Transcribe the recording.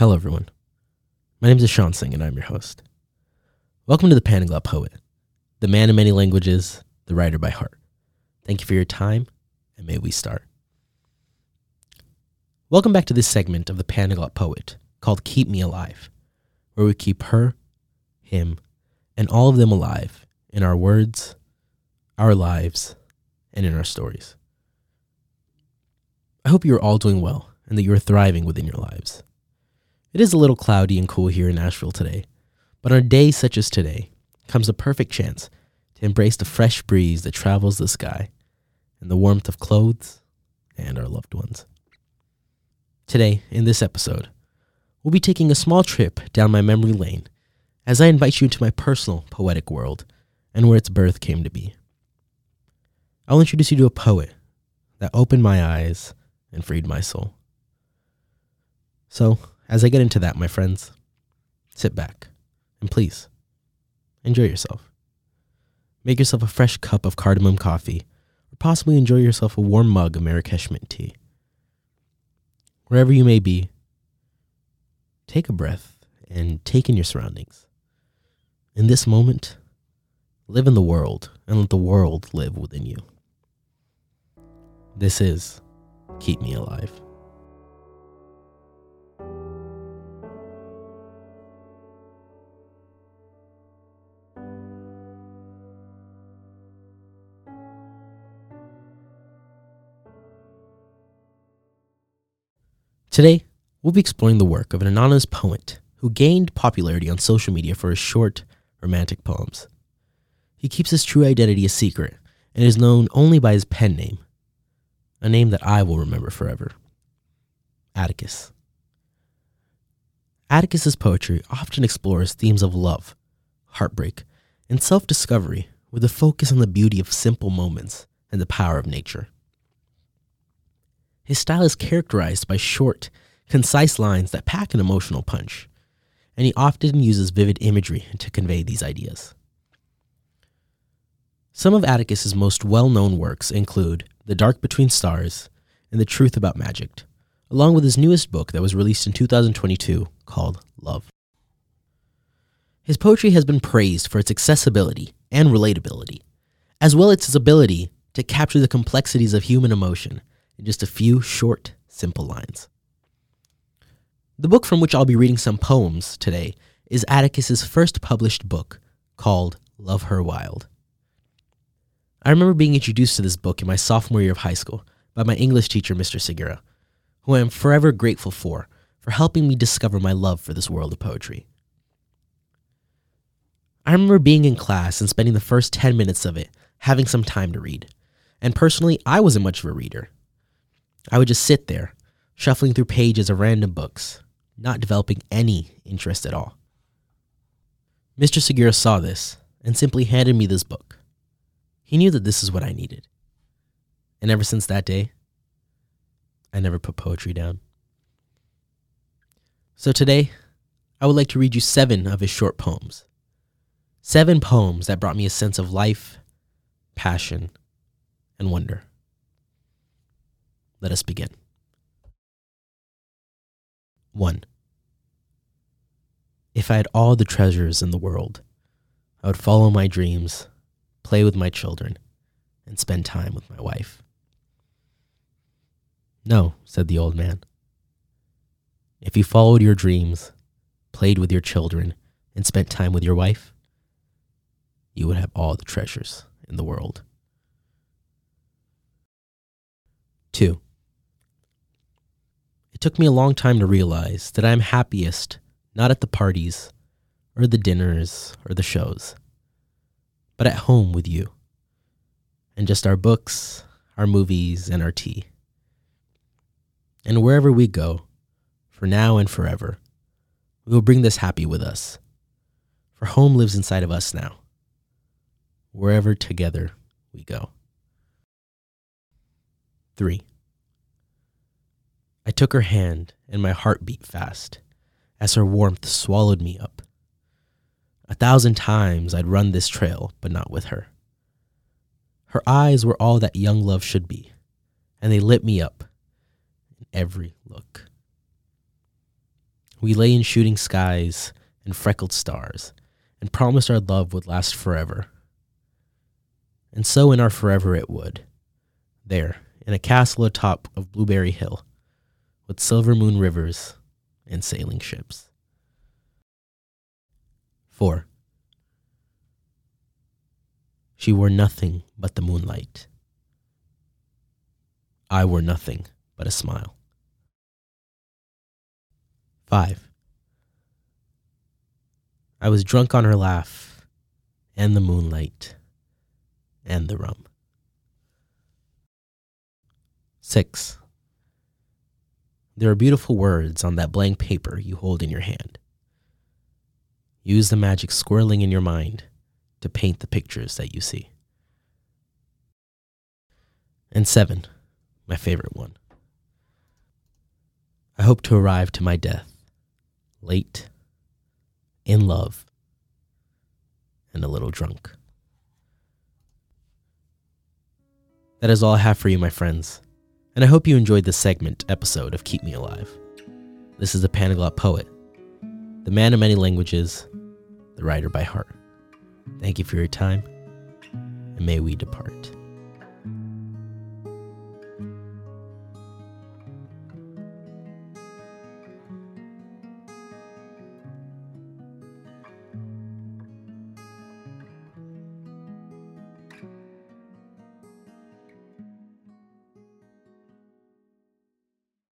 Hello, everyone. My name is Sean Singh, and I'm your host. Welcome to the Panaglot Poet, the man of many languages, the writer by heart. Thank you for your time, and may we start. Welcome back to this segment of the Panaglot Poet called Keep Me Alive, where we keep her, him, and all of them alive in our words, our lives, and in our stories. I hope you are all doing well and that you are thriving within your lives. It is a little cloudy and cool here in Nashville today, but on a day such as today comes a perfect chance to embrace the fresh breeze that travels the sky and the warmth of clothes and our loved ones. Today, in this episode, we'll be taking a small trip down my memory lane as I invite you into my personal poetic world and where its birth came to be. I'll introduce you to a poet that opened my eyes and freed my soul. So, as I get into that, my friends, sit back and please enjoy yourself. Make yourself a fresh cup of cardamom coffee, or possibly enjoy yourself a warm mug of Marrakesh mint tea. Wherever you may be, take a breath and take in your surroundings. In this moment, live in the world and let the world live within you. This is Keep Me Alive. Today, we'll be exploring the work of an anonymous poet who gained popularity on social media for his short, romantic poems. He keeps his true identity a secret and is known only by his pen name, a name that I will remember forever Atticus. Atticus's poetry often explores themes of love, heartbreak, and self discovery with a focus on the beauty of simple moments and the power of nature. His style is characterized by short, concise lines that pack an emotional punch, and he often uses vivid imagery to convey these ideas. Some of Atticus's most well known works include The Dark Between Stars and The Truth About Magic, along with his newest book that was released in 2022 called Love. His poetry has been praised for its accessibility and relatability, as well as its ability to capture the complexities of human emotion in just a few short, simple lines. The book from which I'll be reading some poems today is Atticus's first published book called Love Her Wild. I remember being introduced to this book in my sophomore year of high school by my English teacher, Mr. Segura, who I am forever grateful for for helping me discover my love for this world of poetry. I remember being in class and spending the first 10 minutes of it having some time to read. And personally, I wasn't much of a reader. I would just sit there, shuffling through pages of random books, not developing any interest at all. Mr. Segura saw this and simply handed me this book. He knew that this is what I needed. And ever since that day, I never put poetry down. So today, I would like to read you seven of his short poems. Seven poems that brought me a sense of life, passion, and wonder. Let us begin. 1. If I had all the treasures in the world, I would follow my dreams, play with my children, and spend time with my wife. No, said the old man. If you followed your dreams, played with your children, and spent time with your wife, you would have all the treasures in the world. It took me a long time to realize that I am happiest not at the parties, or the dinners, or the shows, but at home with you, and just our books, our movies, and our tea. And wherever we go, for now and forever, we will bring this happy with us, for home lives inside of us now, wherever together we go. 3. I took her hand, and my heart beat fast as her warmth swallowed me up. A thousand times I'd run this trail, but not with her. Her eyes were all that young love should be, and they lit me up in every look. We lay in shooting skies and freckled stars and promised our love would last forever. And so in our forever it would. There, in a castle atop of Blueberry Hill, with silver moon rivers and sailing ships. 4. She wore nothing but the moonlight. I wore nothing but a smile. 5. I was drunk on her laugh and the moonlight and the rum. 6. There are beautiful words on that blank paper you hold in your hand. Use the magic swirling in your mind to paint the pictures that you see. And 7 my favorite one. I hope to arrive to my death late, in love, and a little drunk. That is all I have for you, my friends, and I hope you enjoyed this segment episode of Keep Me Alive. This is the Panaglot Poet, the man of many languages, the writer by heart. Thank you for your time, and may we depart.